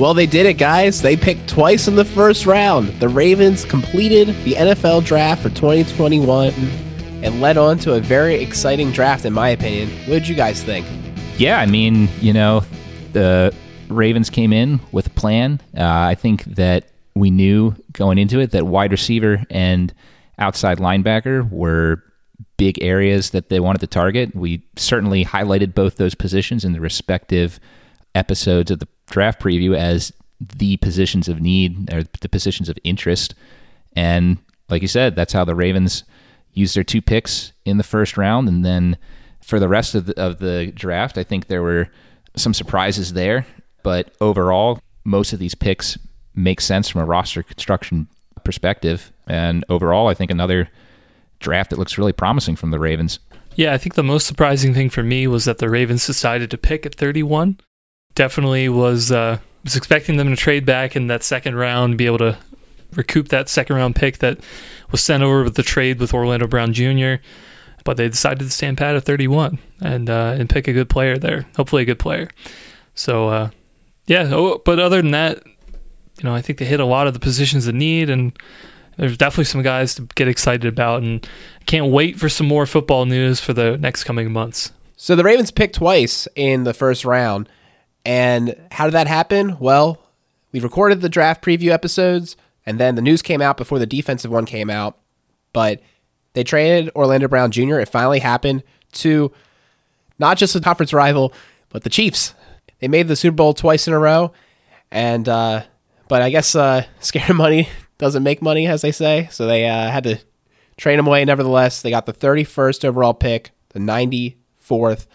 Well, they did it, guys. They picked twice in the first round. The Ravens completed the NFL draft for 2021 and led on to a very exciting draft, in my opinion. What did you guys think? Yeah, I mean, you know, the Ravens came in with a plan. Uh, I think that we knew going into it that wide receiver and outside linebacker were big areas that they wanted to target. We certainly highlighted both those positions in the respective episodes of the draft preview as the positions of need or the positions of interest. And like you said, that's how the Ravens used their two picks in the first round. And then for the rest of the, of the draft, I think there were some surprises there. But overall, most of these picks make sense from a roster construction perspective. And overall, I think another draft that looks really promising from the Ravens. Yeah, I think the most surprising thing for me was that the Ravens decided to pick at 31. Definitely was uh, was expecting them to trade back in that second round, be able to recoup that second round pick that was sent over with the trade with Orlando Brown Jr. But they decided to stand pat at 31 and uh, and pick a good player there, hopefully a good player. So uh, yeah, oh, but other than that, you know, I think they hit a lot of the positions of need, and there's definitely some guys to get excited about, and can't wait for some more football news for the next coming months. So the Ravens picked twice in the first round, and how did that happen? Well, we recorded the draft preview episodes, and then the news came out before the defensive one came out, but they traded Orlando Brown Jr. It finally happened to not just a conference rival, but the Chiefs. They made the Super Bowl twice in a row, and uh, but I guess uh, scare money doesn't make money, as they say. So they uh, had to trade him away. Nevertheless, they got the 31st overall pick, the 94th,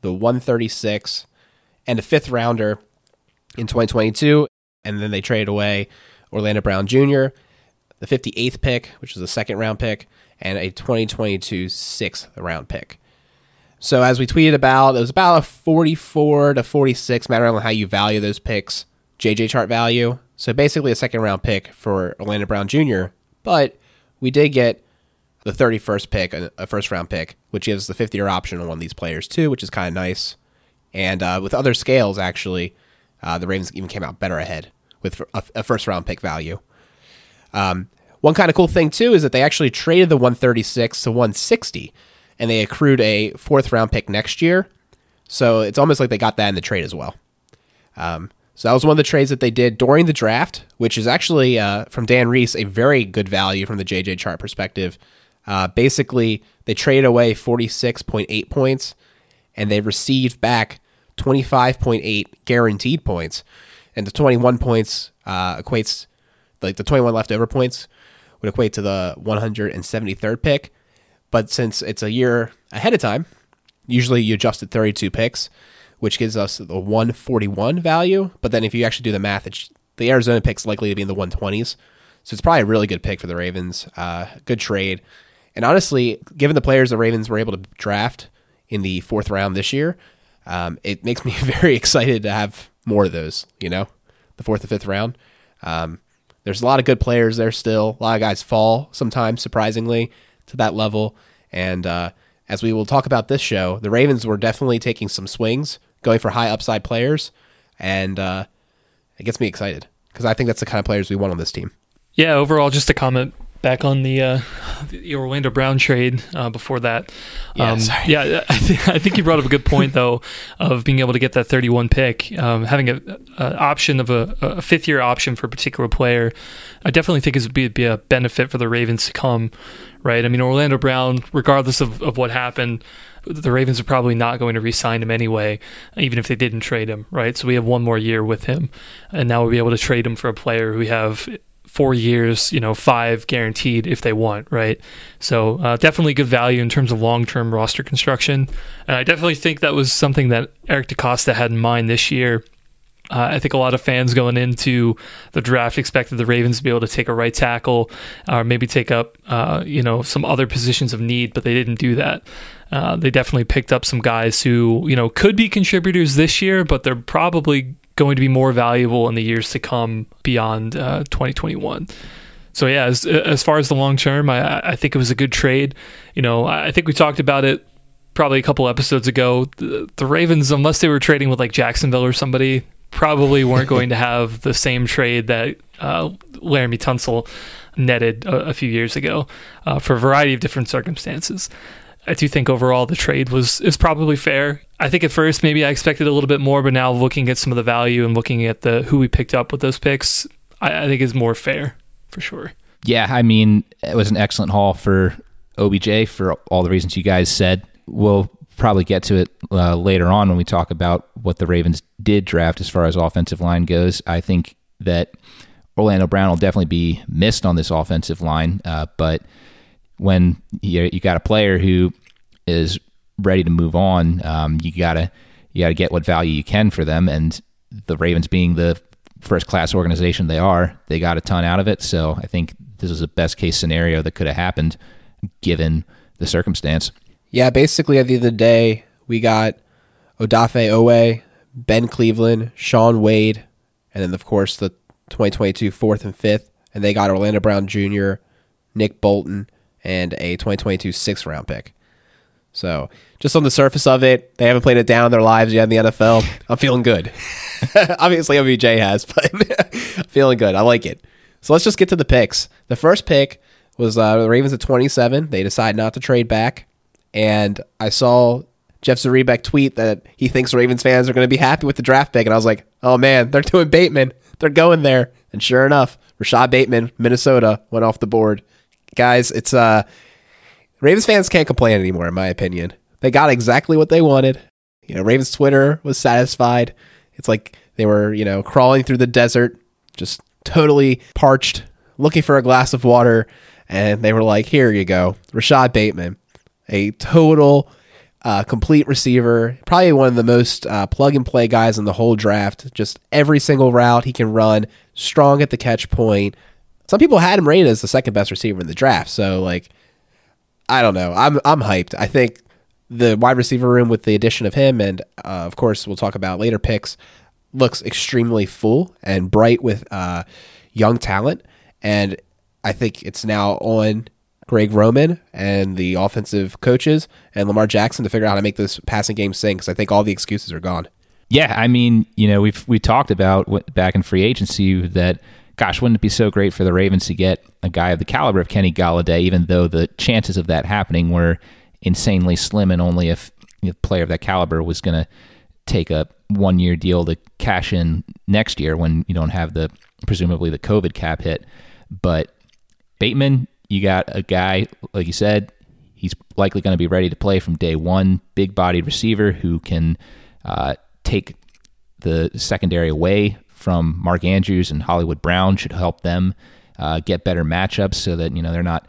the 136, and a fifth rounder in 2022. And then they traded away Orlando Brown Jr., the 58th pick, which is a second round pick, and a 2022 sixth round pick. So as we tweeted about, it was about a 44 to 46, matter on how you value those picks. JJ chart value. So basically a second round pick for Orlando Brown Jr. But we did get the 31st pick, a first round pick, which gives the 50 year option on one of these players too, which is kind of nice. And uh, with other scales, actually, uh, the Ravens even came out better ahead with a, a first round pick value. Um, one kind of cool thing too is that they actually traded the 136 to 160, and they accrued a fourth round pick next year. So it's almost like they got that in the trade as well. Um, so that was one of the trades that they did during the draft, which is actually uh, from Dan Reese a very good value from the JJ chart perspective. Uh, basically, they traded away 46.8 points, and they received back 25.8 guaranteed points, and the 21 points uh, equates like the 21 leftover points would equate to the 173rd pick. But since it's a year ahead of time, usually you adjust at 32 picks which gives us the 141 value. But then if you actually do the math, the Arizona pick's likely to be in the 120s. So it's probably a really good pick for the Ravens. Uh, good trade. And honestly, given the players the Ravens were able to draft in the fourth round this year, um, it makes me very excited to have more of those, you know, the fourth and fifth round. Um, there's a lot of good players there still. A lot of guys fall sometimes, surprisingly, to that level. And uh, as we will talk about this show, the Ravens were definitely taking some swings going for high upside players, and uh, it gets me excited because I think that's the kind of players we want on this team. Yeah, overall, just a comment back on the, uh, the Orlando Brown trade uh, before that. Yeah, um, sorry. yeah I, th- I, think you brought up a good point though of being able to get that 31 pick, um, having a, a, option of a, a, fifth year option for a particular player. I definitely think it would be, be, a benefit for the Ravens to come, right? I mean, Orlando Brown, regardless of, of what happened, the Ravens are probably not going to re-sign him anyway, even if they didn't trade him, right? So we have one more year with him, and now we'll be able to trade him for a player who we have four years, you know, five guaranteed if they want, right? So uh, definitely good value in terms of long-term roster construction, and I definitely think that was something that Eric DeCosta had in mind this year. Uh, I think a lot of fans going into the draft expected the Ravens to be able to take a right tackle, or maybe take up, uh, you know, some other positions of need, but they didn't do that. Uh, they definitely picked up some guys who you know could be contributors this year, but they're probably going to be more valuable in the years to come beyond uh, 2021. So yeah, as as far as the long term, I I think it was a good trade. You know, I think we talked about it probably a couple episodes ago. The, the Ravens, unless they were trading with like Jacksonville or somebody, probably weren't going to have the same trade that uh, Laremy Tunsil netted a, a, few years ago uh, for a variety of different circumstances. I do think overall the trade was is probably fair. I think at first maybe I expected a little bit more, but now looking at some of the value and looking at the who we picked up with those picks, I, I think is more fair for sure. Yeah, I mean it was an excellent haul for OBJ for all the reasons you guys said. We'll probably get to it uh, later on when we talk about what the Ravens did draft as far as offensive line goes. I think that Orlando Brown will definitely be missed on this offensive line, uh, but when you, you got a player who is ready to move on, um, you gotta you gotta get what value you can for them. And the Ravens being the first class organization they are, they got a ton out of it. So I think this is the best case scenario that could have happened given the circumstance. Yeah, basically at the end of the day, we got Odafe Oweh, Ben Cleveland, Shaun Wade, and then of course the 2022 fourth and fifth, and they got Orlando Brown Jr., Nick Bolton, and a 2022 sixth round pick. So, just on the surface of it, they haven't played it down in their lives yet in the NFL. I'm feeling good. Obviously, OBJ has, but I'm feeling good. I like it. So, let's just get to the picks. The first pick was uh, the Ravens at 27. They decide not to trade back. And I saw Jeff Zrebiec tweet that he thinks Ravens fans are going to be happy with the draft pick. And I was like, oh man, they're doing Bateman. They're going there. And sure enough, Rashod Bateman, Minnesota, went off the board guys, it's uh Ravens fans can't complain anymore, in my opinion. They got exactly what they wanted. You know, Ravens Twitter was satisfied. It's like they were, you know, crawling through the desert, just totally parched, looking for a glass of water, and they were like, "Here you go, Rashod Bateman, a total, uh, complete receiver, probably one of the most uh, plug and play guys in the whole draft. Just every single route he can run, strong at the catch point, some people had him rated as the second best receiver in the draft. So like, I don't know. I'm I'm hyped. I think the wide receiver room with the addition of him, and uh, of course we'll talk about later picks, looks extremely full and bright with uh, young talent. And I think it's now on Greg Roman and the offensive coaches and Lamar Jackson to figure out how to make this passing game sing. Because I think all the excuses are gone. Yeah, I mean, you know, we've we talked about back in free agency that gosh, wouldn't it be so great for the Ravens to get a guy of the caliber of Kenny Golladay, even though the chances of that happening were insanely slim, and only if a player of that caliber was going to take a one year deal to cash in next year when you don't have the presumably the COVID cap hit. But Bateman, you got a guy, like you said, he's likely going to be ready to play from day one. Big bodied receiver who can uh, take the secondary away from Mark Andrews and Hollywood Brown should help them uh, get better matchups so that you know they're not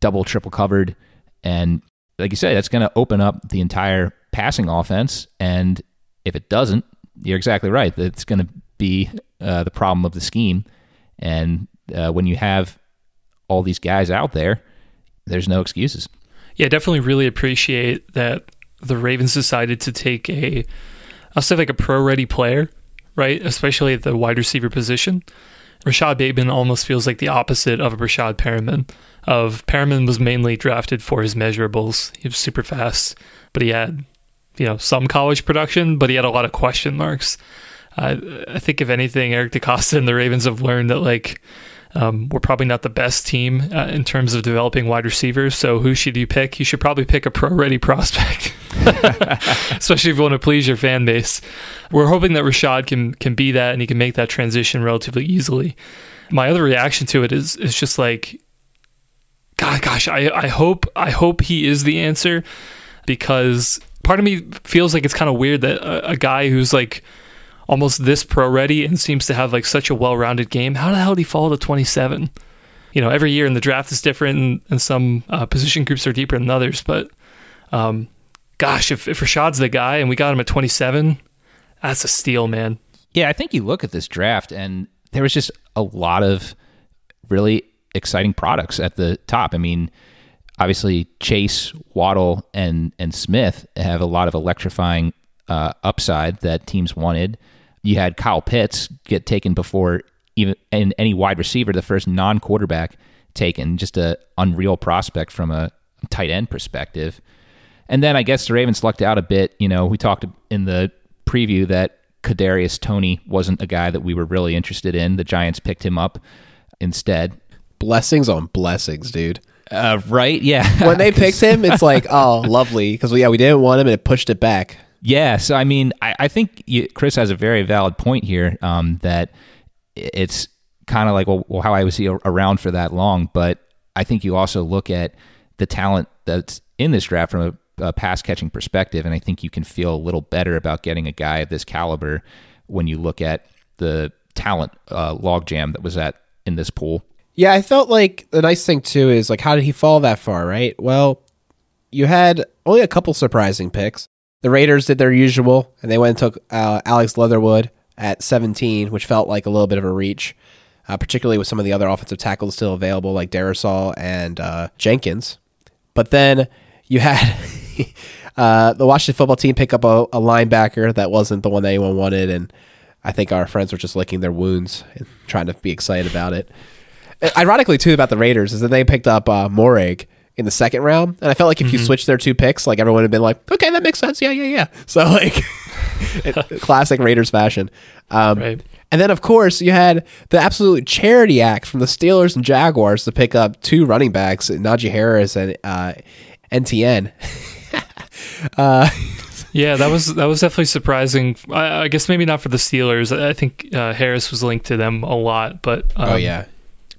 double triple covered. And like you said, that's going to open up the entire passing offense. And if it doesn't, you're exactly right. It's going to be uh, the problem of the scheme. And uh, when you have all these guys out there, there's no excuses. Yeah, definitely really appreciate that the Ravens decided to take a, I'll say like a pro ready player right? Especially at the wide receiver position. Rashod Bateman almost feels like the opposite of a Breshad Perriman. Of Perriman was mainly drafted for his measurables. He was super fast, but he had, you know, some college production, but he had a lot of question marks. I think if anything, Eric DeCosta and the Ravens have learned that like um, we're probably not the best team uh, in terms of developing wide receivers. So who should you pick? You should probably pick a pro-ready prospect, especially if you want to please your fan base. We're hoping that Rashod can can be that and he can make that transition relatively easily. My other reaction to it is is just like, God, gosh, I, I hope I hope he is the answer because part of me feels like it's kind of weird that a, a guy who's like almost this pro ready and seems to have like such a well rounded game. How the hell did he fall to 27? You know, every year in the draft is different and, and some uh, position groups are deeper than others. But um, gosh, if, if Rashod's the guy and we got him at 27, that's a steal, man. Yeah, I think you look at this draft and there was just a lot of really exciting products at the top. I mean, obviously Chase, Waddle, and and Smith have a lot of electrifying uh, upside that teams wanted. You had Kyle Pitts get taken before even in any wide receiver, the first non-quarterback taken, just a unreal prospect from a tight end perspective. And then I guess the Ravens lucked out a bit. You know, we talked in the preview that Kadarius Toney wasn't a guy that we were really interested in. The Giants picked him up instead. Blessings on blessings, dude. Uh, right? Yeah. When they picked him, it's like, oh, lovely, because yeah, we didn't want him, and it pushed it back. Yeah, so I mean, I, I think you, Chris has a very valid point here um, that it's kind of like, well, well, how I was around for that long, but I think you also look at the talent that's in this draft from a, a pass catching perspective, and I think you can feel a little better about getting a guy of this caliber when you look at the talent uh, logjam that was at in this pool. Yeah, I felt like the nice thing too is like, how did he fall that far? Right. Well, you had only a couple surprising picks. The Raiders did their usual, and they went and took uh, Alex Leatherwood at 17, which felt like a little bit of a reach, uh, particularly with some of the other offensive tackles still available, like Darrisaw and uh, Jenkins. But then you had uh, the Washington football team pick up a, a, linebacker that wasn't the one that anyone wanted, and I think our friends were just licking their wounds and trying to be excited about it. Ironically, too, about the Raiders is that they picked up uh, Moehrig in the second round, and I felt like if mm-hmm. you switched their two picks, like everyone would have been like, okay, that makes sense. Yeah, yeah, yeah. So like, classic Raiders fashion. Um, right. And then, of course, you had the absolute charity act from the Steelers and Jaguars to pick up two running backs, Najee Harris and uh, NTN. uh, yeah, that was that was definitely surprising. I, I, guess maybe not for the Steelers. I think uh, Harris was linked to them a lot, but um, oh yeah,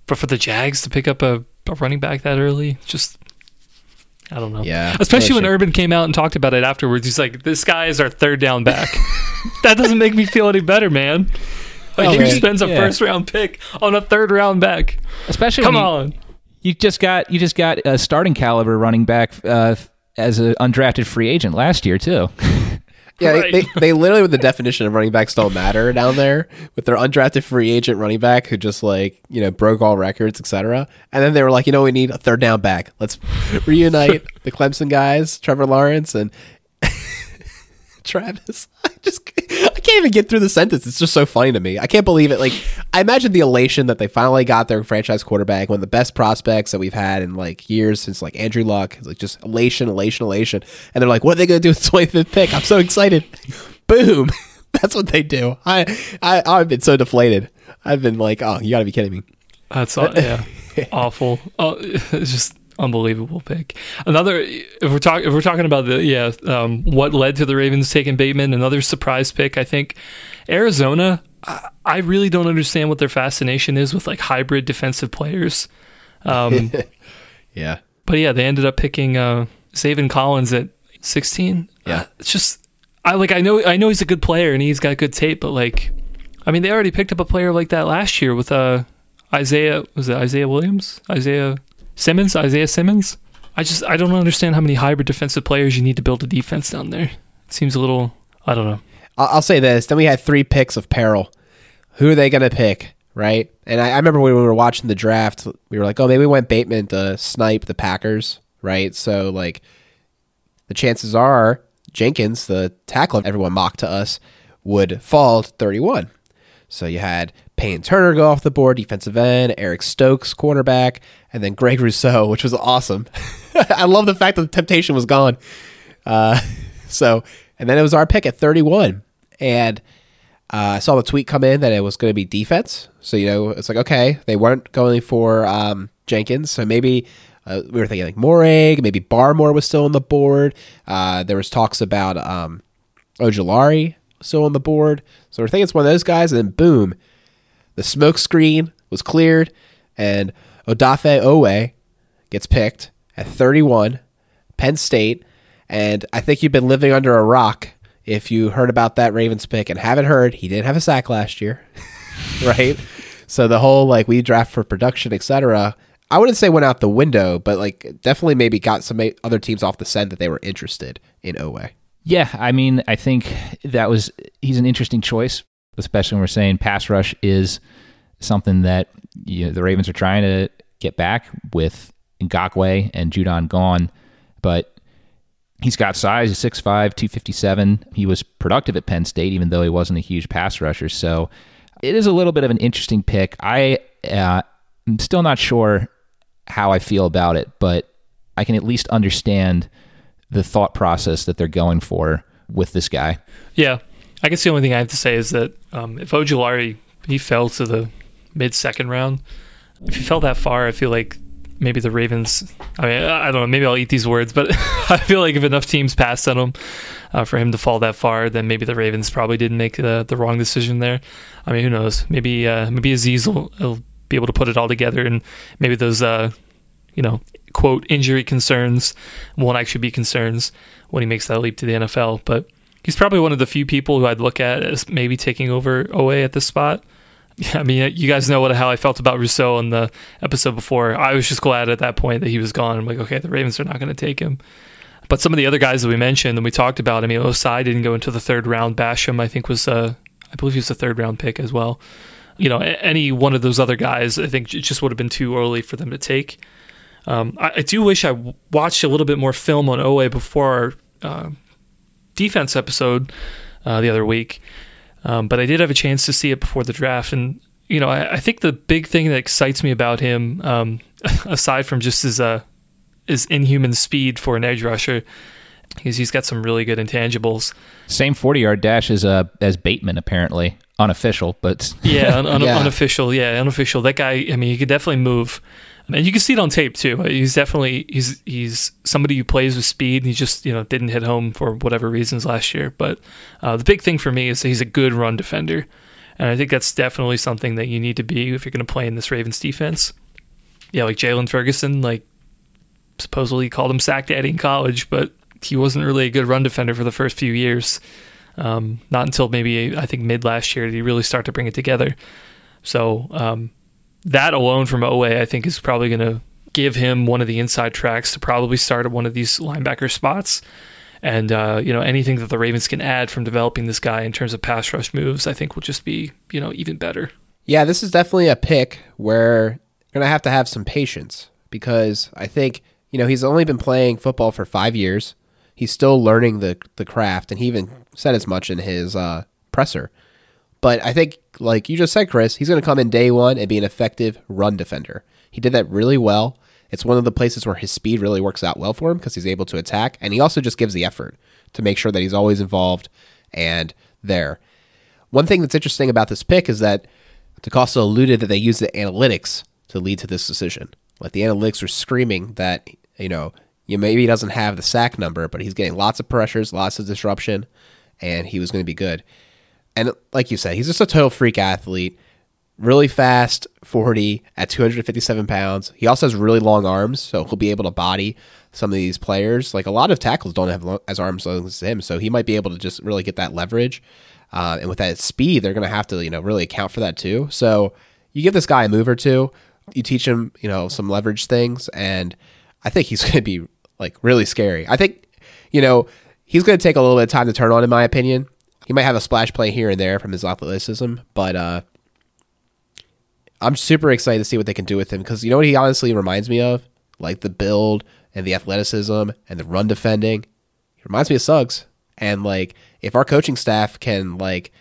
but for the Jags to pick up a, a running back that early, just I don't know. Yeah. Especially when Urban came out and talked about it afterwards. He's like, this guy is our third down back. that doesn't make me feel any better, man. Like, oh, he spends a yeah. first round pick on a third round back. Especially Come you, on. You just got you just got a starting caliber running back uh, as an undrafted free agent last year too. Yeah, right. they, they, they literally with the definition of running backs don't matter down there with their undrafted free agent running back who just like you know broke all records, etc. And then they were like, you know, we need a third down back. Let's reunite the Clemson guys, Trevor Lawrence and Travis. I just can't even get through the sentence. It's just so funny to me. I can't believe it. Like I imagine the elation that they finally got their franchise quarterback, one of the best prospects that we've had in like years since like Andrew Luck. Like just elation, elation, elation. And they're like, what are they gonna do with the 25th pick? I'm so excited. Boom. That's what they do. I, I I've been so deflated. I've been like, oh, you gotta be kidding me. That's all, yeah, awful. Oh, it's just unbelievable pick. Another, if we're talking, if we're talking about the yeah, um, what led to the Ravens taking Bateman, another surprise pick. I think Arizona. I, I really don't understand what their fascination is with like hybrid defensive players. Um, yeah, but yeah, they ended up picking uh, Collins at sixteen. Yeah, uh, it's just I like I know I know he's a good player and he's got good tape, but like, I mean, they already picked up a player like that last year with uh Isaiah was it Isaiah Williams? Isaiah Simmons, Isaiah Simmons. I just I don't understand how many hybrid defensive players you need to build a defense down there. It seems a little I don't know. I'll say this. Then we had three picks of peril. Who are they going to pick? Right. And I, I, remember when we were watching the draft, we were like, oh, maybe we went Bateman to snipe the Packers. Right. So, like, the chances are Jenkins, the tackle everyone mocked to us, would fall to 31. So you had Payton Turner go off the board, defensive end, Eric Stokes, cornerback, and then Greg Rousseau, which was awesome. I love the fact that the temptation was gone. Uh, so, and then it was our pick at 31. And uh, I saw the tweet come in that it was going to be defense. So, you know, it's like, okay, they weren't going for um, Jenkins. So maybe uh, we were thinking like Moehrig, maybe Barmore was still on the board. Uh, there was talks about um, Ojulari still on the board. So we're thinking it's one of those guys. And then boom, the smoke screen was cleared, and Odafe Oweh gets picked at 31, Penn State. And I think you've been living under a rock if you heard about that Ravens pick and haven't heard. He didn't have a sack last year, right? So the whole like we draft for production, etc. I wouldn't say went out the window, but like definitely maybe got some other teams off the scent that they were interested in Oweh. Yeah, I mean, I think that was he's an interesting choice especially when we're saying pass rush is something that you know, the Ravens are trying to get back with Ngakoue and Judon gone. But he's got size. He's 6'5", 257. He was productive at Penn State, even though he wasn't a huge pass rusher. So it is a little bit of an interesting pick. I uh, am still not sure how I feel about it, but I can at least understand the thought process that they're going for with this guy. Yeah, I guess the only thing I have to say is that um, if Ojulari he fell to the mid second round, if he fell that far, I feel like maybe the Ravens. I mean, I don't know. Maybe I'll eat these words, but I feel like if enough teams passed on him uh, for him to fall that far, then maybe the Ravens probably didn't make the the wrong decision there. I mean, who knows? Maybe uh, maybe Azeez will, will, be able to put it all together, and maybe those uh, you know quote injury concerns won't actually be concerns when he makes that leap to the NFL. But he's probably one of the few people who I'd look at as maybe taking over Oweh at this spot. Yeah, I mean, you guys know what how I felt about Rousseau in the episode before. I was just glad at that point that he was gone. I'm like, okay, the Ravens are not going to take him. But some of the other guys that we mentioned and we talked about, I mean, Ossai didn't go into the third round. Basham, I think, was, uh, I believe he was a third round pick as well. You know, any one of those other guys, I think it just would have been too early for them to take. Um, I, I, do wish I watched a little bit more film on Oweh before our uh, defense episode uh, the other week. Um, but I did have a chance to see it before the draft, and you know, I, I think the big thing that excites me about him, um, aside from just his uh, his inhuman speed for an edge rusher, is he's got some really good intangibles. Same forty yard dash as uh, as Bateman apparently. Unofficial, but yeah, un- un- yeah, unofficial, yeah, unofficial. That guy, I mean, he could definitely move and you can see it on tape too. He's definitely he's he's somebody who plays with speed. he just you know didn't hit home for whatever reasons last year. But uh, the big thing for me is he's a good run defender, and I think that's definitely something that you need to be if you're going to play in this Ravens defense. Yeah, like Jaylon Ferguson, like supposedly called him sack daddy in college, but he wasn't really a good run defender for the first few years. Um, not until maybe I think mid last year did he really start to bring it together. So um, that alone from Oweh, I think, is probably going to give him one of the inside tracks to probably start at one of these linebacker spots. And uh, you know anything that the Ravens can add from developing this guy in terms of pass rush moves, I think will just be you know even better. Yeah, this is definitely a pick where you're gonna have to have some patience because I think you know he's only been playing football for five years. He's still learning the the craft, and he even said as much in his uh, presser. But I think, like you just said, Chris, he's going to come in day one and be an effective run defender. He did that really well. It's one of the places where his speed really works out well for him because he's able to attack, and he also just gives the effort to make sure that he's always involved and there. One thing that's interesting about this pick is that DeCosta alluded that they used the analytics to lead to this decision. Like the analytics were screaming that, you know, you maybe he doesn't have the sack number, but he's getting lots of pressures, lots of disruption, and he was going to be good and like you said, he's just a total freak athlete. Really fast, 40 at 257 pounds. He also has really long arms, so he'll be able to body some of these players. Like a lot of tackles don't have as arms long as him, so he might be able to just really get that leverage. Uh, and with that speed, they're going to have to, you know, really account for that too. So you give this guy a move or two, you teach him, you know, some leverage things, and I think he's going to be like really scary. I think, you know, he's going to take a little bit of time to turn on, in my opinion. He might have a splash play here and there from his athleticism, but uh, I'm super excited to see what they can do with him because you know what he honestly reminds me of? Like the build and the athleticism and the run defending. He reminds me of Suggs. And like if our coaching staff can like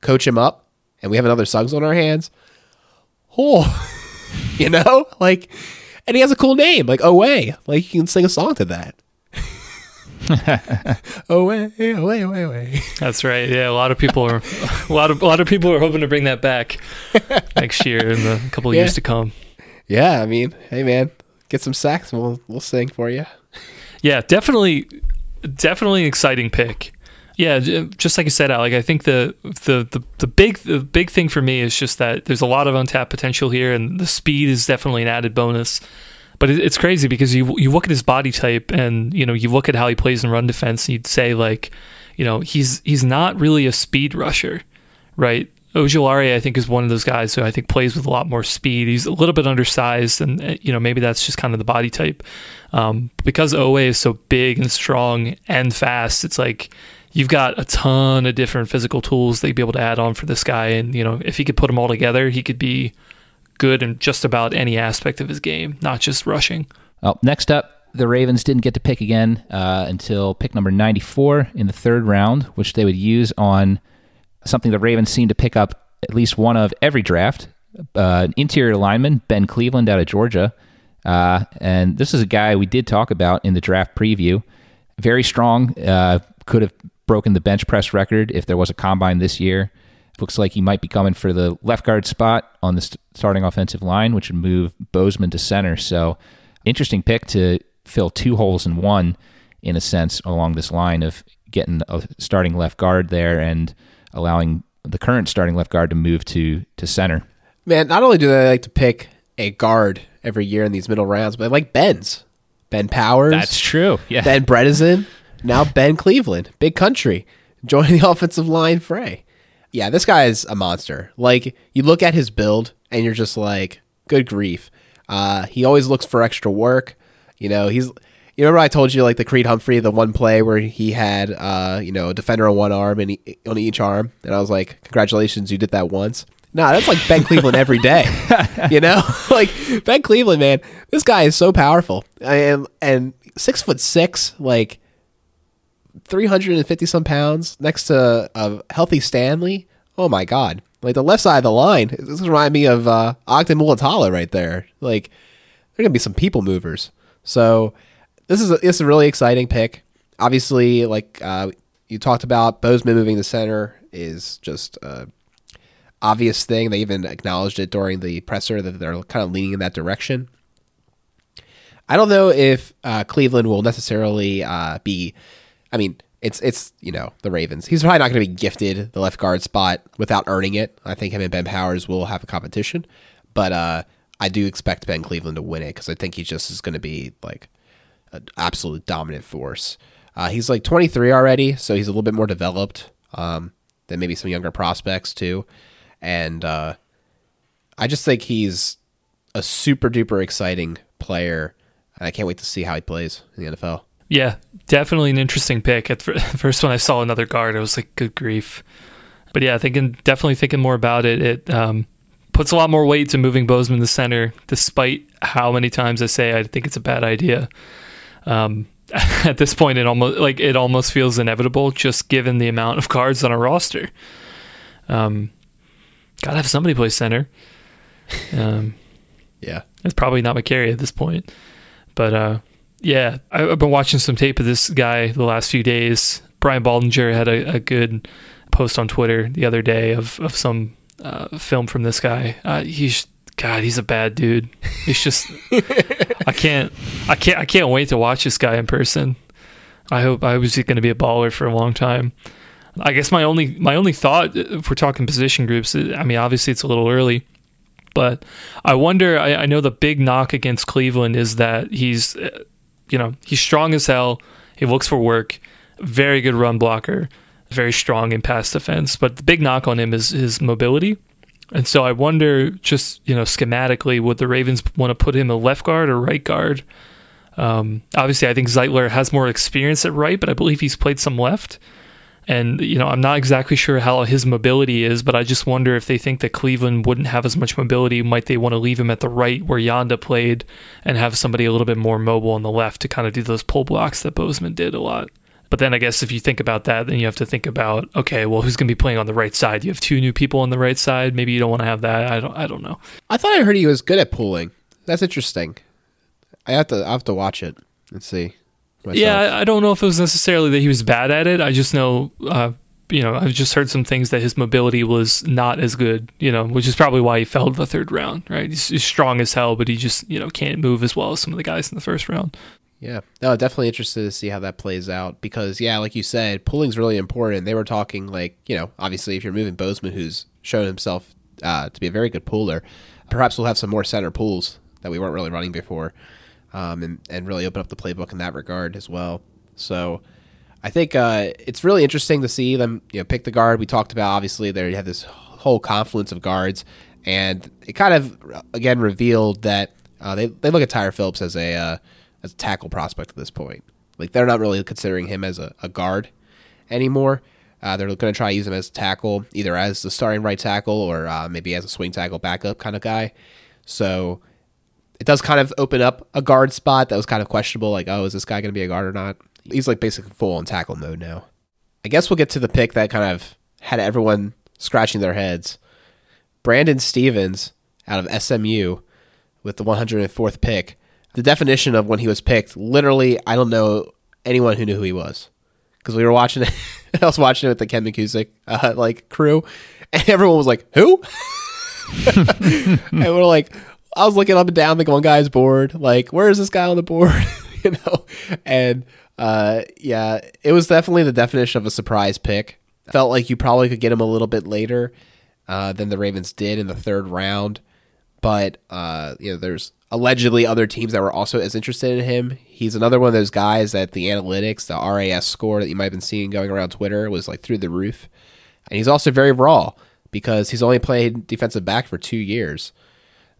coach him up and we have another Suggs on our hands, oh, you know, like, and he has a cool name like Oweh. Like you can sing a song to that. Away, away, away, away. That's right. Yeah, a lot of people are a lot of a lot of people are hoping to bring that back next year in the couple yeah. years to come. Yeah, I mean, hey man, get some sacks and we'll we'll sing for you. Yeah, definitely, definitely an exciting pick. Yeah, just like you said, Alec. I think the, the the the big the big thing for me is just that there's a lot of untapped potential here, and the speed is definitely an added bonus. But it's crazy because you you look at his body type and you know you look at how he plays in run defense. And you'd say like, you know, he's he's not really a speed rusher, right? Ojulari, I think, is one of those guys who I think plays with a lot more speed. He's a little bit undersized, and uh, you know maybe that's just kind of the body type. Um, because Oweh is so big and strong and fast, it's like you've got a ton of different physical tools that you'd be able to add on for this guy. And you know if he could put them all together, he could be good in just about any aspect of his game, not just rushing. Well, next up, the Ravens didn't get to pick again uh, until pick number 94 in the third round, which they would use on something the Ravens seem to pick up at least one of every draft. Uh, interior lineman, Ben Cleveland out of Georgia. Uh, and this is a guy we did talk about in the draft preview. very strong. Uh, could have broken the bench press record if there was a combine this year. Looks like he might be coming for the left guard spot on the st- starting offensive line, which would move Bozeman to center. So, interesting pick to fill two holes in one, in a sense, along this line of getting a starting left guard there and allowing the current starting left guard to move to to center. Man, not only do they like to pick a guard every year in these middle rounds, but they like Ben's. Ben Powers. That's true. Yeah. Ben Bredeson. Now Ben Cleveland. Big country. Joining the offensive line fray. Yeah, this guy is a monster. Like, you look at his build and you're just like, good grief. Uh, he always looks for extra work. You know, he's. You remember I told you like the Creed Humphrey, the one play where he had, uh, you know, a defender on one arm and he, on each arm, and I was like, "Congratulations, you did that once." Nah, that's like Ben Cleveland every day. you know, like Ben Cleveland, man. This guy is so powerful and and six foot six, like three hundred and fifty some pounds, next to a healthy Stanley. Oh my god! Like the left side of the line, this reminds me of uh, Ogden Mulitalo right there. Like they're gonna be some people movers. So this is a, this is a really exciting pick. Obviously, like uh, you talked about, Bozeman moving the center is just a obvious thing. They even acknowledged it during the presser that they're kind of leaning in that direction. I don't know if uh, Cleveland will necessarily uh, be. I mean, it's it's you know the Ravens. He's probably not going to be gifted the left guard spot without earning it. I think him and Ben Powers will have a competition, but uh, I do expect Ben Cleveland to win it because I think he just is going to be like an absolute dominant force. Uh, he's like 23 already, so he's a little bit more developed um, than maybe some younger prospects too, and uh, I just think he's a super duper exciting player. And I can't wait to see how he plays in the NFL. Yeah, definitely an interesting pick. At first, when I saw another guard, I was like, "Good grief!" But yeah, thinking definitely thinking more about it, it um, puts a lot more weight to moving Bozeman to center, despite how many times I say I think it's a bad idea. Um, at this point, it almost like it almost feels inevitable, just given the amount of cards on a roster. Um, gotta have somebody play center. Um, yeah, it's probably not Mekari at this point, but uh, yeah, I've been watching some tape of this guy the last few days. Brian Baldinger had a, a good post on Twitter the other day of of some uh, film from this guy. Uh, he's God, he's a bad dude. He's just I can't I can't I can't wait to watch this guy in person. I hope I was going to be a baller for a long time. I guess my only my only thought if we're talking position groups, I mean obviously it's a little early, but I wonder. I, I know the big knock against Cleveland is that he's you know, he's strong as hell. He looks for work. Very good run blocker. Very strong in pass defense. But the big knock on him is his mobility. And so I wonder, just you know, schematically, would the Ravens want to put him a left guard or right guard? Um, obviously, I think Zeitler has more experience at right, but I believe he's played some left. And, you know, I'm not exactly sure how his mobility is, but I just wonder if they think that Cleveland wouldn't have as much mobility. Might they want to leave him at the right where Yanda played and have somebody a little bit more mobile on the left to kind of do those pull blocks that Bozeman did a lot? But then I guess if you think about that, then you have to think about okay, well, who's going to be playing on the right side? You have two new people on the right side. Maybe you don't want to have that. I don't. I don't know. I thought I heard he was good at pulling. That's interesting. I have to. I have to watch it and see. Myself. Yeah, I don't know if it was necessarily that he was bad at it. I just know, uh, you know, I've just heard some things that his mobility was not as good, you know, which is probably why he fell to the third round, right? He's, he's strong as hell, but he just, you know, can't move as well as some of the guys in the first round. Yeah, no, definitely interested to see how that plays out because, yeah, like you said, pulling's really important. They were talking like, you know, obviously if you're moving Bozeman, who's shown himself uh, to be a very good puller, perhaps we'll have some more center pulls that we weren't really running before um, and, and really open up the playbook in that regard as well. So I think uh, it's really interesting to see them you know pick the guard. We talked about obviously they have this whole confluence of guards, and it kind of again revealed that uh, they they look at Tyre Phillips as a uh, as a tackle prospect at this point. Like they're not really considering him as a, a guard anymore. Uh, they're going to try to use him as a tackle, either as the starting right tackle or uh, maybe as a swing tackle backup kind of guy. So it does kind of open up a guard spot that was kind of questionable. Like, oh, is this guy going to be a guard or not? He's like basically full on tackle mode now. I guess we'll get to the pick that kind of had everyone scratching their heads. Brandon Stephens out of SMU with the 104th pick. The definition of when he was picked, literally, I don't know anyone who knew who he was because we were watching it. I was watching it with the Ken McKusick uh, like crew, and everyone was like, "Who?" and we're like, I was looking up and down the one guy's board, like, "Where is this guy on the board?" you know, and uh, yeah, it was definitely the definition of a surprise pick. Felt like you probably could get him a little bit later uh, than the Ravens did in the third round, but uh, you know, there's allegedly other teams that were also as interested in him. He's another one of those guys that the analytics, the RAS score that you might have been seeing going around Twitter was like through the roof. And he's also very raw because he's only played defensive back for two years.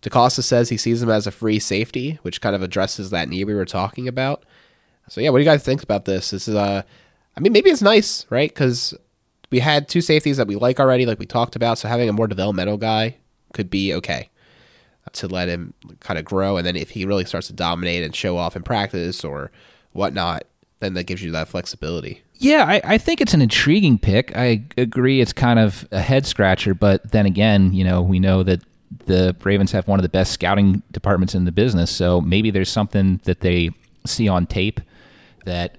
DeCosta says he sees him as a free safety, which kind of addresses that need we were talking about. So yeah, what do you guys think about this? This is uh I mean maybe it's nice, right? Cuz we had two safeties that we like already like we talked about, so having a more developmental guy could be okay to let him kind of grow. And then if he really starts to dominate and show off in practice or whatnot, then that gives you that flexibility. Yeah, I, I think it's an intriguing pick. I agree it's kind of a head scratcher, but then again, you know, we know that the Ravens have one of the best scouting departments in the business, so maybe there's something that they see on tape that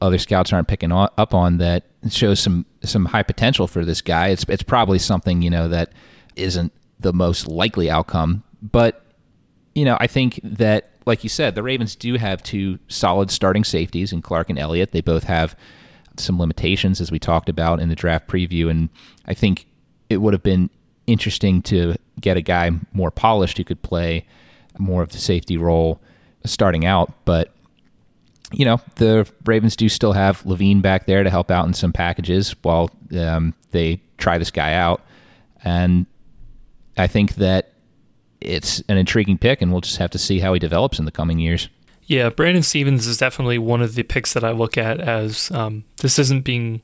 other scouts aren't picking up on that shows some some high potential for this guy. It's it's probably something you know that isn't the most likely outcome, but you know I think that like you said, the Ravens do have two solid starting safeties in Clark and Elliott. They both have some limitations as we talked about in the draft preview, and I think it would have been interesting to get a guy more polished who could play more of the safety role starting out, but you know, the Ravens do still have Levine back there to help out in some packages while um, they try this guy out. And I think that it's an intriguing pick, and we'll just have to see how he develops in the coming years. Yeah, Brandon Stephens is definitely one of the picks that I look at as um, this isn't being.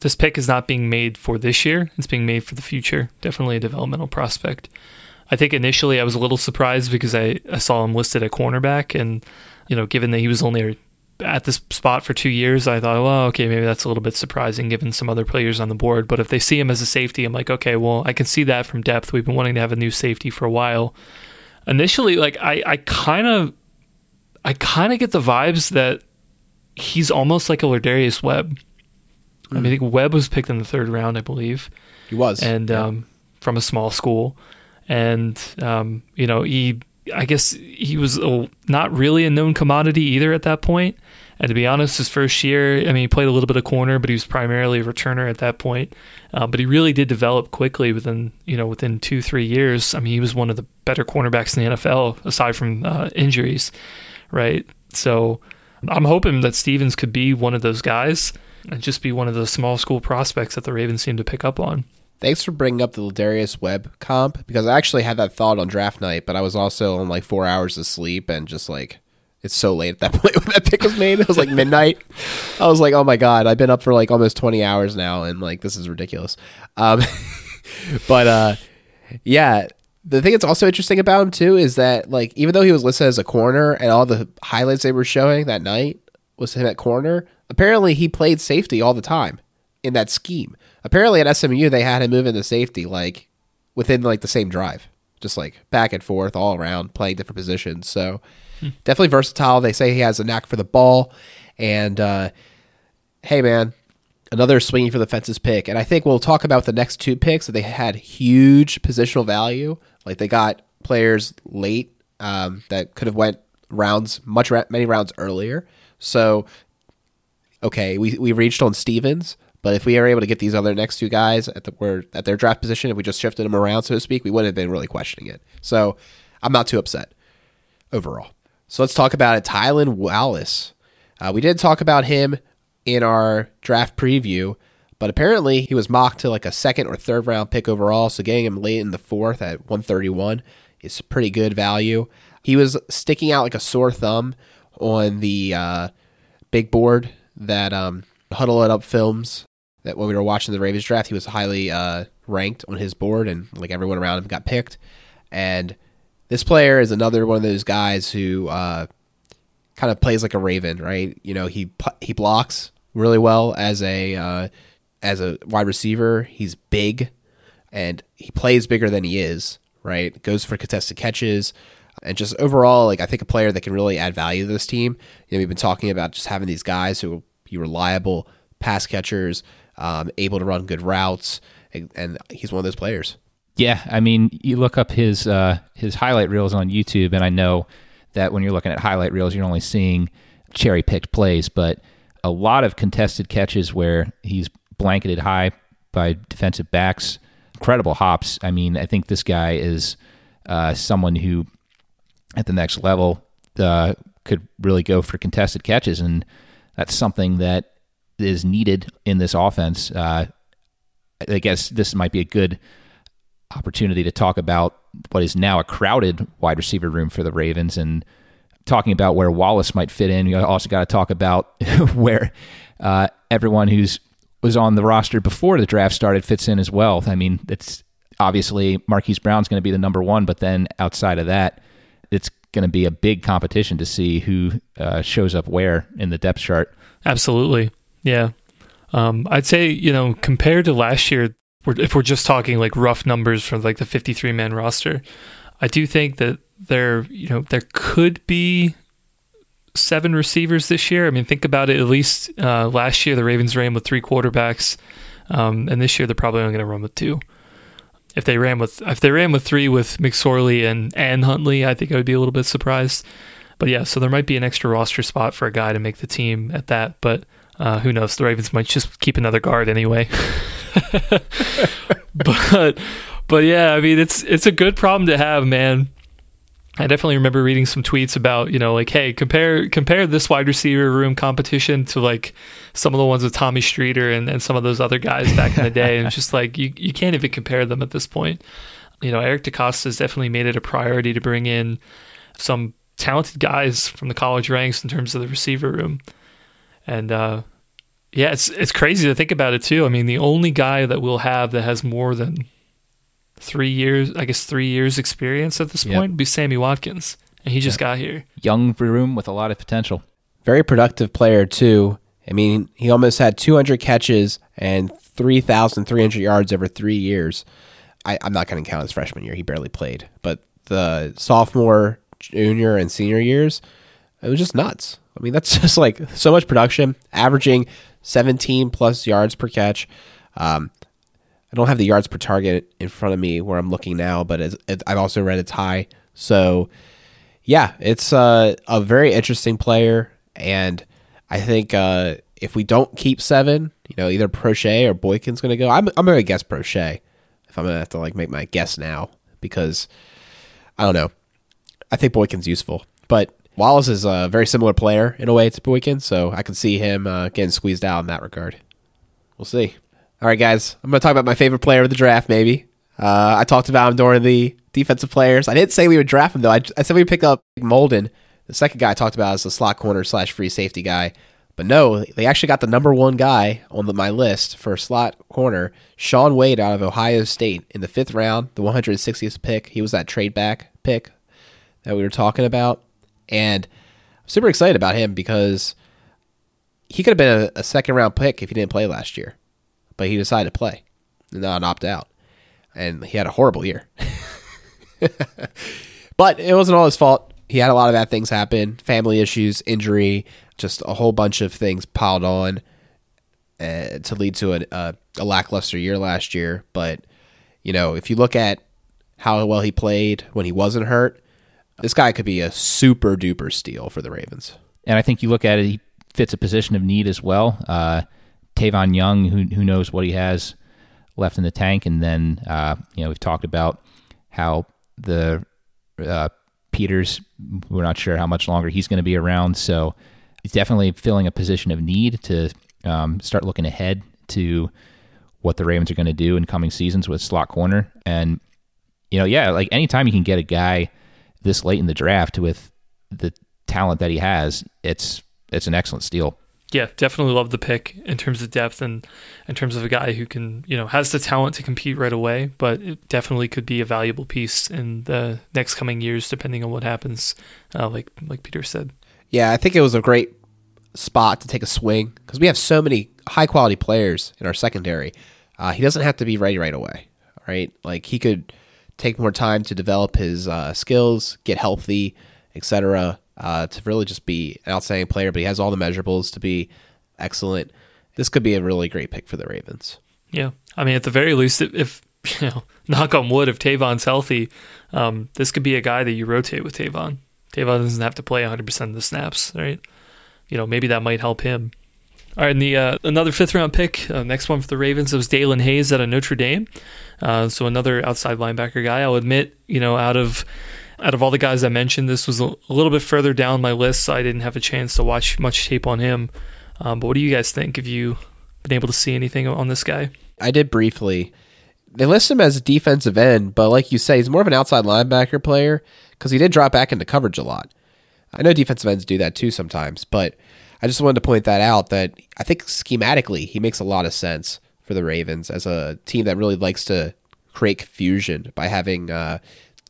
This pick is not being made for this year. It's being made for the future. Definitely a developmental prospect. I think initially I was a little surprised because I, I saw him listed at cornerback, and you know, given that he was only at this spot for two years, I thought, well, okay, maybe that's a little bit surprising given some other players on the board. But if they see him as a safety, I'm like, okay, well, I can see that from depth. We've been wanting to have a new safety for a while. Initially, like I, I kind of, I kind of get the vibes that he's almost like a Lardarius Webb. Mm. I mean, I think Webb was picked in the third round, I believe. He was, and yeah. um, from a small school, and um, you know he I guess he was a, not really a known commodity either at that point. And to be honest, his first year, I mean, he played a little bit of corner, but he was primarily a returner at that point. Uh, but he really did develop quickly within, you know, within two, three years. I mean, he was one of the better cornerbacks in the NFL aside from uh, injuries, right? So I'm hoping that Stephens could be one of those guys and just be one of the small school prospects that the Ravens seem to pick up on. Thanks for bringing up the Darius Webb comp because I actually had that thought on draft night, but I was also on like four hours of sleep and just like it's so late at that point when that pick was made. It was like midnight. I was like, oh my god, I've been up for like almost twenty hours now, and like this is ridiculous. Um, but uh, yeah, the thing that's also interesting about him too is that like even though he was listed as a corner and all the highlights they were showing that night was him at corner, apparently he played safety all the time in that scheme. Apparently at SMU they had him move into safety like within like the same drive, just like back and forth all around playing different positions. So hmm. definitely versatile. They say he has a knack for the ball, and uh, hey man, another swinging for the fences pick. And I think we'll talk about the next two picks that they had huge positional value. Like they got players late um, that could have went rounds much many rounds earlier. So okay, we we reached on Stephens, but if we are able to get these other next two guys at the where at their draft position, if we just shifted them around, so to speak, we wouldn't have been really questioning it. So I'm not too upset overall. So let's talk about it. Tylan Wallace. Uh, we did talk about him in our draft preview, but apparently he was mocked to like a second or third round pick overall. So getting him late in the fourth at 131 is pretty good value. He was sticking out like a sore thumb on the uh, big board that um, Huddle It Up Films that when we were watching the Ravens draft, he was highly uh, ranked on his board, and like everyone around him got picked. And this player is another one of those guys who uh, kind of plays like a Raven, right? You know, he he blocks really well as a uh, as a wide receiver. He's big, and he plays bigger than he is. Right, goes for contested catches. And just overall, like I think a player that can really add value to this team. You know, we've been talking about just having these guys who be reliable pass catchers, um, able to run good routes, and, and, he's one of those players. Yeah, I mean, you look up his uh, his highlight reels on YouTube, and I know that when you're looking at highlight reels, you're only seeing cherry picked plays, but a lot of contested catches where he's blanketed high by defensive backs, incredible hops. I mean, I think this guy is uh, someone who at the next level uh, could really go for contested catches, and that's something that is needed in this offense. Uh, I guess this might be a good opportunity to talk about what is now a crowded wide receiver room for the Ravens and talking about where Wallace might fit in. You also got to talk about where uh, everyone who's was on the roster before the draft started fits in as well. I mean, it's obviously Marquise Brown's going to be the number one, but then outside of that, it's going to be a big competition to see who uh, shows up where in the depth chart. Absolutely, yeah. Um, I'd say you know compared to last year, if we're just talking like rough numbers from like the 53 man roster, I do think that there you know there could be seven receivers this year. I mean, think about it. At least uh, last year the Ravens ran with three quarterbacks, um, and this year they're probably only going to run with two if they ran with if they ran with three with McSorley and and Huntley, I think I would be a little bit surprised. But yeah, so there might be an extra roster spot for a guy to make the team at that. But uh, who knows? The Ravens might just keep another guard anyway. but but yeah, I mean it's it's a good problem to have, man. I definitely remember reading some tweets about, you know, like, hey, compare compare this wide receiver room competition to like some of the ones with Tommy Streeter and, and some of those other guys back in the day. and just like you, you can't even compare them at this point. You know, Eric DeCosta has definitely made it a priority to bring in some talented guys from the college ranks in terms of the receiver room. And uh, yeah, it's it's crazy to think about it too. I mean, the only guy that we'll have that has more than three years, I guess three years experience at this yep. point, be Sammy Watkins, and he just got here. Young room with a lot of potential. Very productive player too. I mean, he almost had 200 catches and 3,300 yards over three years. I, am not going to count his freshman year; he barely played. But the sophomore, junior, and senior years, it was just nuts. I mean, that's just like so much production, averaging 17 plus yards per catch. Um, I don't have the yards per target in front of me where I'm looking now, but it's, it, I've also read it's high. So, yeah, it's uh, a very interesting player, and I think uh, if we don't keep seven, you know, either Proche or Boykin's going to go. I'm I'm going to guess Proche if I'm going to have to like make my guess now because I don't know. I think Boykin's useful, but Wallace is a very similar player in a way to Boykin, so I can see him uh, getting squeezed out in that regard. We'll see. All right, guys, I'm going to talk about my favorite player of the draft, maybe. Uh, I talked about him during the defensive players. I didn't say we would draft him, though. I, I said we would pick up Molden. The second guy I talked about is the slot corner slash free safety guy. But no, they actually got the number one guy on the, my list for slot corner, Shaun Wade out of Ohio State in the fifth round, the 160th pick. He was that trade back pick that we were talking about. And I'm super excited about him because he could have been a, a second round pick if he didn't play last year but he decided to play and not opt out. And he had a horrible year. but it wasn't all his fault. He had a lot of bad things happen family issues, injury, just a whole bunch of things piled on uh, to lead to a, a, a lackluster year last year. But, you know, if you look at how well he played when he wasn't hurt, this guy could be a super duper steal for the Ravens. And I think you look at it, he fits a position of need as well. Uh, Tavon Young, who who knows what he has left in the tank, and then uh, you know we've talked about how the uh, Peters, we're not sure how much longer he's going to be around, so he's definitely filling a position of need to um, start looking ahead to what the Ravens are going to do in coming seasons with slot corner, and you know, yeah, like anytime you can get a guy this late in the draft with the talent that he has, it's it's an excellent steal yeah, definitely love the pick in terms of depth and in terms of a guy who can, you know, has the talent to compete right away, but it definitely could be a valuable piece in the next coming years, depending on what happens. Uh, like like Peter said. Yeah, I think it was a great spot to take a swing because we have so many high quality players in our secondary. Uh, he doesn't have to be ready right away, right? Like he could take more time to develop his uh, skills, get healthy, etc. Uh, to really just be an outstanding player. But he has all the measurables to be excellent. This could be a really great pick for the Ravens. Yeah, I mean, at the very least, if you know, knock on wood, if Tavon's healthy, um, this could be a guy that you rotate with Tavon. Tavon doesn't have to play 100% of the snaps, right? You know, maybe that might help him. All right, and the uh, another fifth round pick, uh, next one for the Ravens was Daelin Hayes out of Notre Dame. Uh, so another outside linebacker guy. I'll admit, you know, out of out of all the guys I mentioned, this was a, little bit further down my list, so I didn't have a chance to watch much tape on him. Um, but what do you guys think? Have you been able to see anything on this guy? I did briefly. They list him as a defensive end, but like you say, he's more of an outside linebacker player because he did drop back into coverage a lot. I know defensive ends do that too sometimes, but I just wanted to point that out that I think schematically he makes a lot of sense for the Ravens as a team that really likes to create confusion by having uh,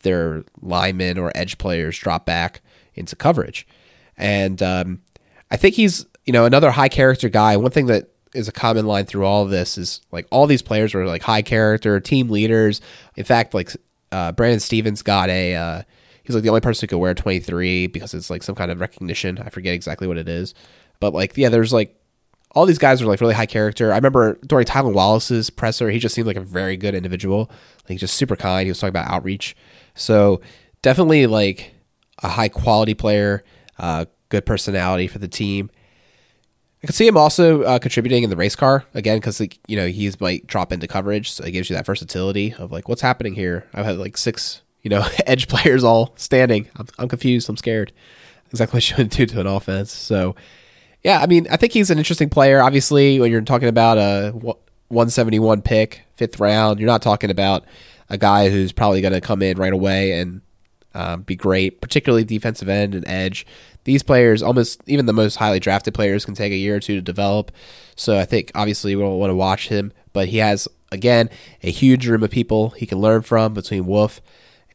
their linemen or edge players drop back into coverage. And um, I think he's, you know, another high character guy. One thing that is a common line through all of this is like all these players were like high character team leaders. In fact, like uh, Brandon Stephens got a uh, he's like the only person who could wear 23 because it's like some kind of recognition. I forget exactly what it is, but like yeah, there's like all these guys are like really high character. I remember during Tylan Wallace's presser, he just seemed like a very good individual, like just super kind. He was talking about outreach, so definitely like a high quality player, uh, good personality for the team. I can see him also uh, contributing in the race car again because like, you know he's might drop into coverage, so it gives you that versatility of like what's happening here. I've had like six you know edge players all standing. I'm, I'm confused. I'm scared. Exactly what you should do to an offense. So yeah, I mean I think he's an interesting player. Obviously, when you're talking about a 171 pick, fifth round, you're not talking about a guy who's probably going to come in right away and um, be great, particularly defensive end and edge these players, almost even the most highly drafted players, can take a year or two to develop. So I think obviously we'll want to watch him, but he has again a huge room of people he can learn from between Wolfe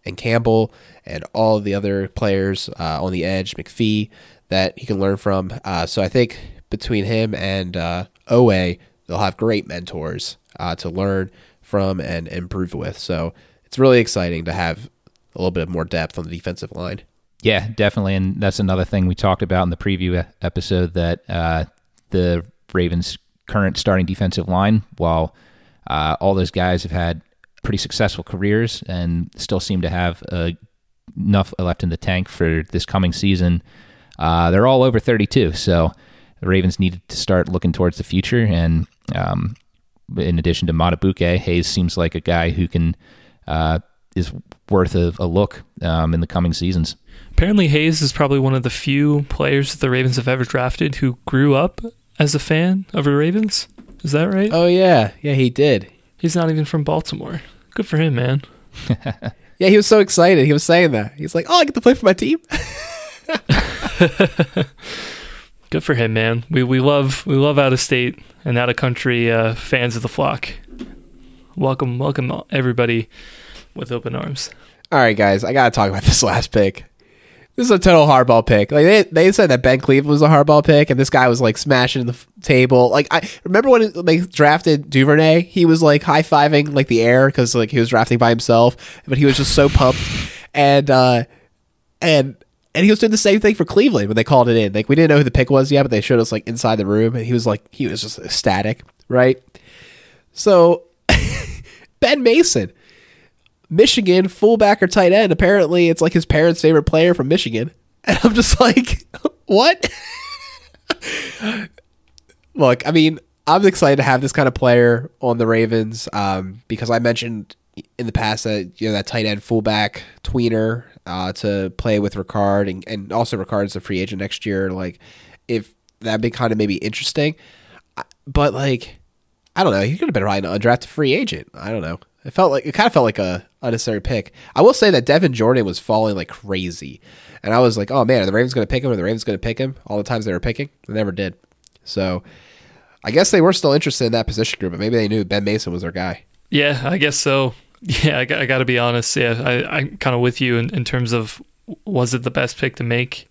and Campbell and all the other players uh, on the edge, McPhee, that he can learn from. Uh, so I think between him and uh, Oweh, they'll have great mentors uh, to learn from and improve with. So it's really exciting to have a little bit more depth on the defensive line. Yeah, definitely, and that's another thing we talked about in the preview episode that uh, the Ravens' current starting defensive line, while uh, all those guys have had pretty successful careers and still seem to have uh, enough left in the tank for this coming season, uh, they're all over 32. So the Ravens needed to start looking towards the future, and um, in addition to Madubuike, Hayes seems like a guy who can uh, is worth a, a look um, in the coming seasons. Apparently, Hayes is probably one of the few players that the Ravens have ever drafted who grew up as a fan of the Ravens. Is that right? Oh yeah, yeah, he did. He's not even from Baltimore. Good for him, man. yeah, he was so excited. He was saying that. He's like, "Oh, I get to play for my team." Good for him, man. We we love we love out of state and out of country uh, fans of the flock. Welcome, welcome everybody with open arms. All right, guys, I gotta talk about this last pick. This is a total hardball pick. Like they, they said that Ben Cleveland was a hardball pick, and this guy was like smashing the f- table. Like I remember when they drafted Duvernay, he was like high fiving like the air because like he was drafting by himself, but he was just so pumped, and uh, and and he was doing the same thing for Cleveland when they called it in. Like we didn't know who the pick was yet, but they showed us like inside the room, and he was like he was just ecstatic, right? So Ben Mason Michigan fullback or tight end. Apparently, it's like his parents' favorite player from Michigan. And I'm just like, what? Look, I mean, I'm excited to have this kind of player on the Ravens um, because I mentioned in the past that you know that tight end fullback tweener uh, to play with Ricard and, and also Ricard's a free agent next year. Like, if that'd be kind of maybe interesting, but like, I don't know, he could have been riding an undrafted free agent. I don't know. It felt like it kind of felt like a unnecessary pick. I will say that Brevin Jordan was falling like crazy, and I was like, "Oh man, are the Ravens going to pick him? Are the Ravens going to pick him?" All the times they were picking, they never did. So, I guess they were still interested in that position group, but maybe they knew Ben Mason was their guy. Yeah, I guess so. Yeah, I, I got to be honest. Yeah, I, I'm kind of with you in, in terms of was it the best pick to make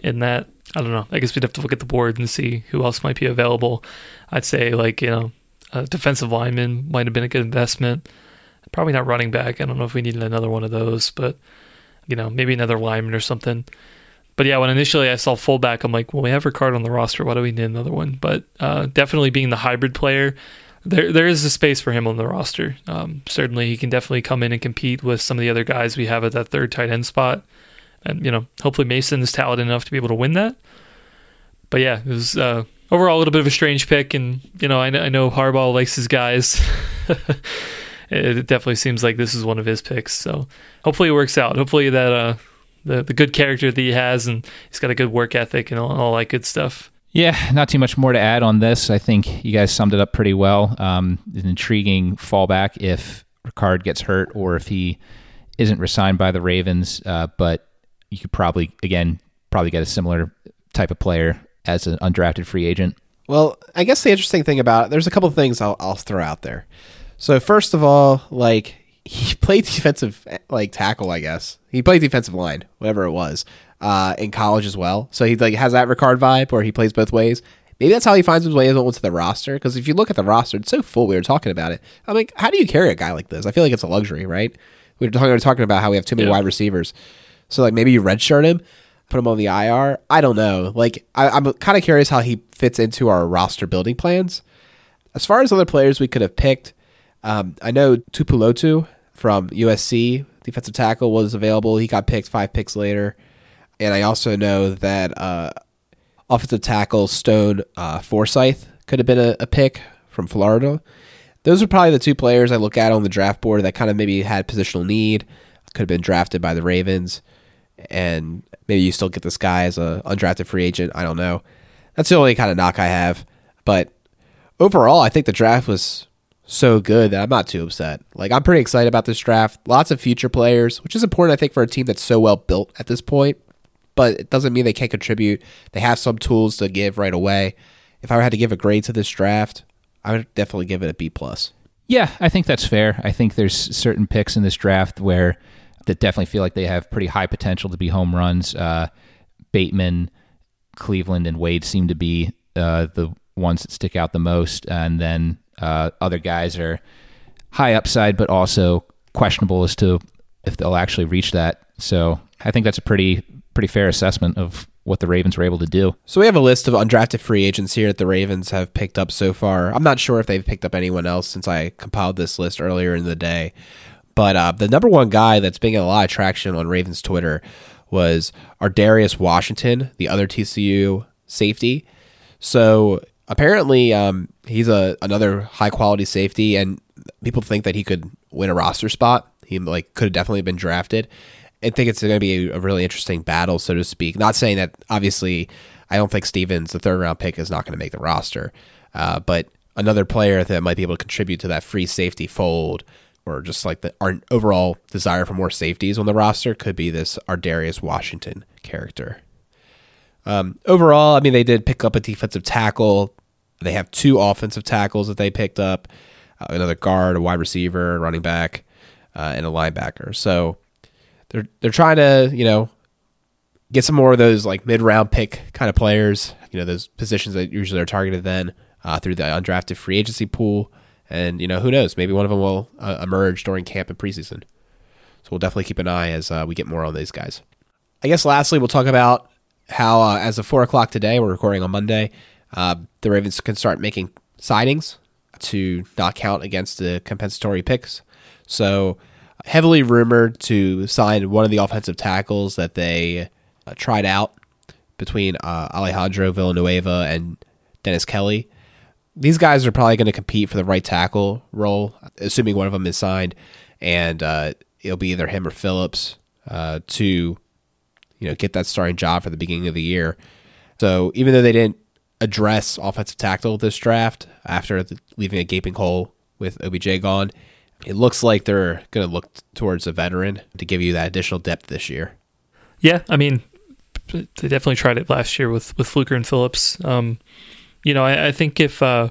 in that. I don't know. I guess we'd have to look at the board and see who else might be available. I'd say like you know a defensive lineman might have been a good investment. Probably not running back. I don't know if we needed another one of those, but you know, maybe another lineman or something. But yeah, when initially I saw fullback, I'm like, well, we have Ricard on the roster. Why do we need another one? But uh, definitely being the hybrid player, there there is a space for him on the roster. Um, certainly, he can definitely come in and compete with some of the other guys we have at that third tight end spot. And you know, hopefully Mason is talented enough to be able to win that. But yeah, it was uh, overall a little bit of a strange pick, and you know, I, I know Harbaugh likes his guys. it definitely seems like this is one of his picks. So hopefully it works out. Hopefully that uh, the the good character that he has, and he's got a good work ethic and all, all that good stuff. Yeah, not too much more to add on this. I think you guys summed it up pretty well. Um, an intriguing fallback if Ricard gets hurt or if he isn't resigned by the Ravens. Uh, but you could probably, again, probably get a similar type of player as an undrafted free agent. Well, I guess the interesting thing about it, there's a couple things I'll, I'll throw out there. So first of all, like he played defensive like tackle, I guess. He played defensive line, whatever it was, uh, in college as well. So he like has that Ricard vibe where he plays both ways. Maybe that's how he finds his way into the roster. Because if you look at the roster, it's so full. We were talking about it. I'm like, how do you carry a guy like this? I feel like it's a luxury, right? We were talking, we were talking about how we have too many Yeah. wide receivers. So like maybe you redshirt him, put him on the IR. I don't know. Like I, I'm kind of curious how he fits into our roster building plans. As far as other players we could have picked, um, I know Tuipulotu from USC, defensive tackle, was available. He got picked five picks later. And I also know that uh, offensive tackle Stone uh, Forsythe could have been a, a pick from Florida. Those are probably the two players I look at on the draft board that kind of maybe had positional need, could have been drafted by the Ravens, and maybe you still get this guy as a undrafted free agent. I don't know. That's the only kind of knock I have. But overall, I think the draft was so good that I'm not too upset. Like I'm pretty excited about this draft. Lots of future players, which is important I think for a team that's so well built at this point. But it doesn't mean they can't contribute. They have some tools to give right away. If I had to give a grade to this draft, I would definitely give it a B plus. Yeah, I think that's fair. I think there's certain picks in this draft where that definitely feel like they have pretty high potential to be home runs. Uh, Bateman, Cleveland, and Wade seem to be uh, the ones that stick out the most, and then uh, other guys are high upside, but also questionable as to if they'll actually reach that. So I think that's a pretty pretty fair assessment of what the Ravens were able to do. So we have a list of undrafted free agents here that the Ravens have picked up so far. I'm not sure if they've picked up anyone else since I compiled this list earlier in the day. But uh, the number one guy that's been getting a lot of traction on Ravens Twitter was Ardarius Washington, the other TCU safety. So apparently, um, he's a another high quality safety, and people think that he could win a roster spot. He like could have definitely been drafted. I think it's going to be a really interesting battle, so to speak. Not saying that obviously, I don't think Stephens, the third round pick, is not going to make the roster, uh, but another player that might be able to contribute to that free safety fold. Or just like the our overall desire for more safeties on the roster could be this Ardarius Washington character. Um, overall, I mean, they did pick up a defensive tackle. They have two offensive tackles that they picked up, uh, another guard, a wide receiver, running back, uh, and a linebacker. So they're they're trying to you know get some more of those like mid round pick kind of players. You know those positions that usually are targeted then uh, through the undrafted free agency pool. And you know who knows? Maybe one of them will uh, emerge during camp and preseason. So we'll definitely keep an eye as uh, we get more on these guys. I guess lastly, we'll talk about how, uh, as of four o'clock today, we're recording on Monday, uh, the Ravens can start making signings to not count against the compensatory picks. So, heavily rumored to sign one of the offensive tackles that they uh, tried out between uh, Alejandro Villanueva and Dennis Kelly. These guys are probably going to compete for the right tackle role, assuming one of them is signed, and uh, it'll be either him or Phillips uh, to you know get that starting job for the beginning of the year. So even though they didn't address offensive tackle this draft after the, leaving a gaping hole with OBJ gone, it looks like they're going to look towards a veteran to give you that additional depth this year. Yeah, I mean, they definitely tried it last year with with Fluker and Phillips. Um, you know, I, I think if uh,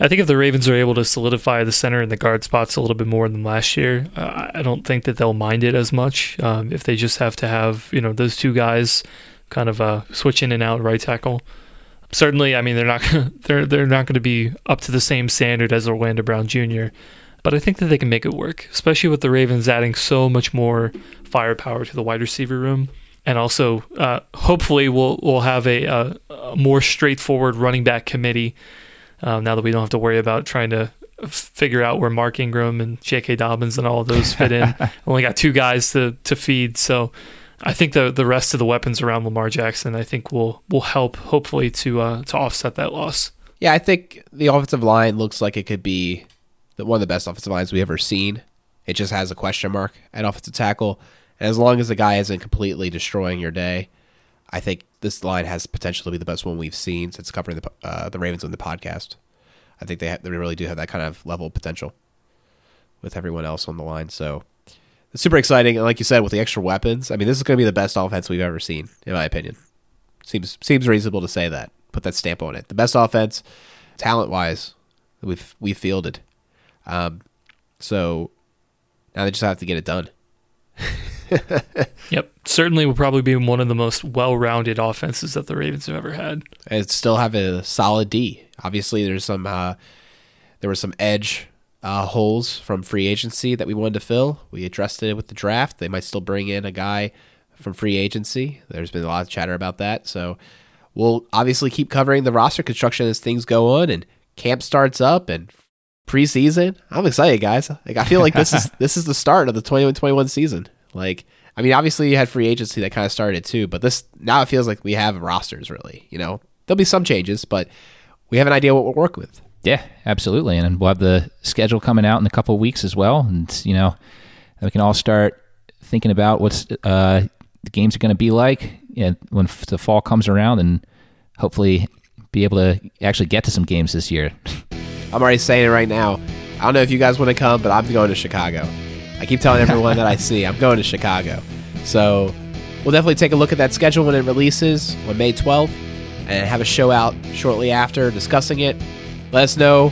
I think if the Ravens are able to solidify the center and the guard spots a little bit more than last year, uh, I don't think that they'll mind it as much. Um, if they just have to have you know those two guys kind of uh, switch in and out right tackle. Certainly, I mean they're not they're they're not going to be up to the same standard as Orlando Brown Jr. but I think that they can make it work, especially with the Ravens adding so much more firepower to the wide receiver room. And also, uh, hopefully, we'll we'll have a, a, a, more straightforward running back committee um, now that we don't have to worry about trying to figure out where Mark Ingram and J.K. Dobbins and all of those fit in. Only got two guys to to feed, so I think the the rest of the weapons around Lamar Jackson, I think will will help hopefully to uh, to offset that loss. Yeah, I think the offensive line looks like it could be the, one of the best offensive lines we've ever seen. It just has a question mark at offensive tackle. And as long as the guy isn't completely destroying your day, I think this line has potential to be the best one we've seen since covering the uh, the Ravens on the podcast. I think they they really do have that kind of level of potential with everyone else on the line. So it's super exciting. And like you said, with the extra weapons, I mean, this is going to be the best offense we've ever seen, in my opinion. Seems seems reasonable to say that. Put that stamp on it. The best offense, talent wise, we've we've fielded. Um, so now they just have to get it done. yep, certainly will probably be one of the most well-rounded offenses that the Ravens have ever had. And still have a solid D. Obviously, there's some uh, there was some edge uh, holes from free agency that we wanted to fill. We addressed it with the draft. They might still bring in a guy from free agency. There's been a lot of chatter about that. So we'll obviously keep covering the roster construction as things go on and camp starts up and preseason. I'm excited, guys. Like I feel like this is this is the start of the 2021 season. Like I mean, obviously you had free agency that kind of started too, but this now it feels like we have rosters really. You know, there'll be some changes, but we have an idea what we'll work with. Yeah, absolutely, and we'll have the schedule coming out in a couple of weeks as well, and you know, we can all start thinking about what's uh, the games are going to be like you know, when the fall comes around, and hopefully be able to actually get to some games this year. I'm already saying it right now. I don't know if you guys want to come, but I'm going to Chicago. I keep telling everyone that I see I'm going to Chicago. So we'll definitely take a look at that schedule when it releases on May 12th and have a show out shortly after discussing it. Let us know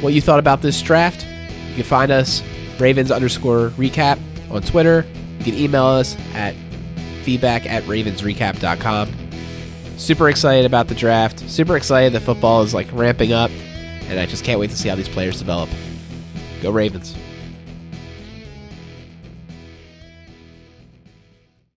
what you thought about this draft. You can find us Ravens underscore recap on Twitter. You can email us at feedback at ravensrecap.com. Super excited about the draft. Super excited that football is like ramping up and I just can't wait to see how these players develop. Go Ravens.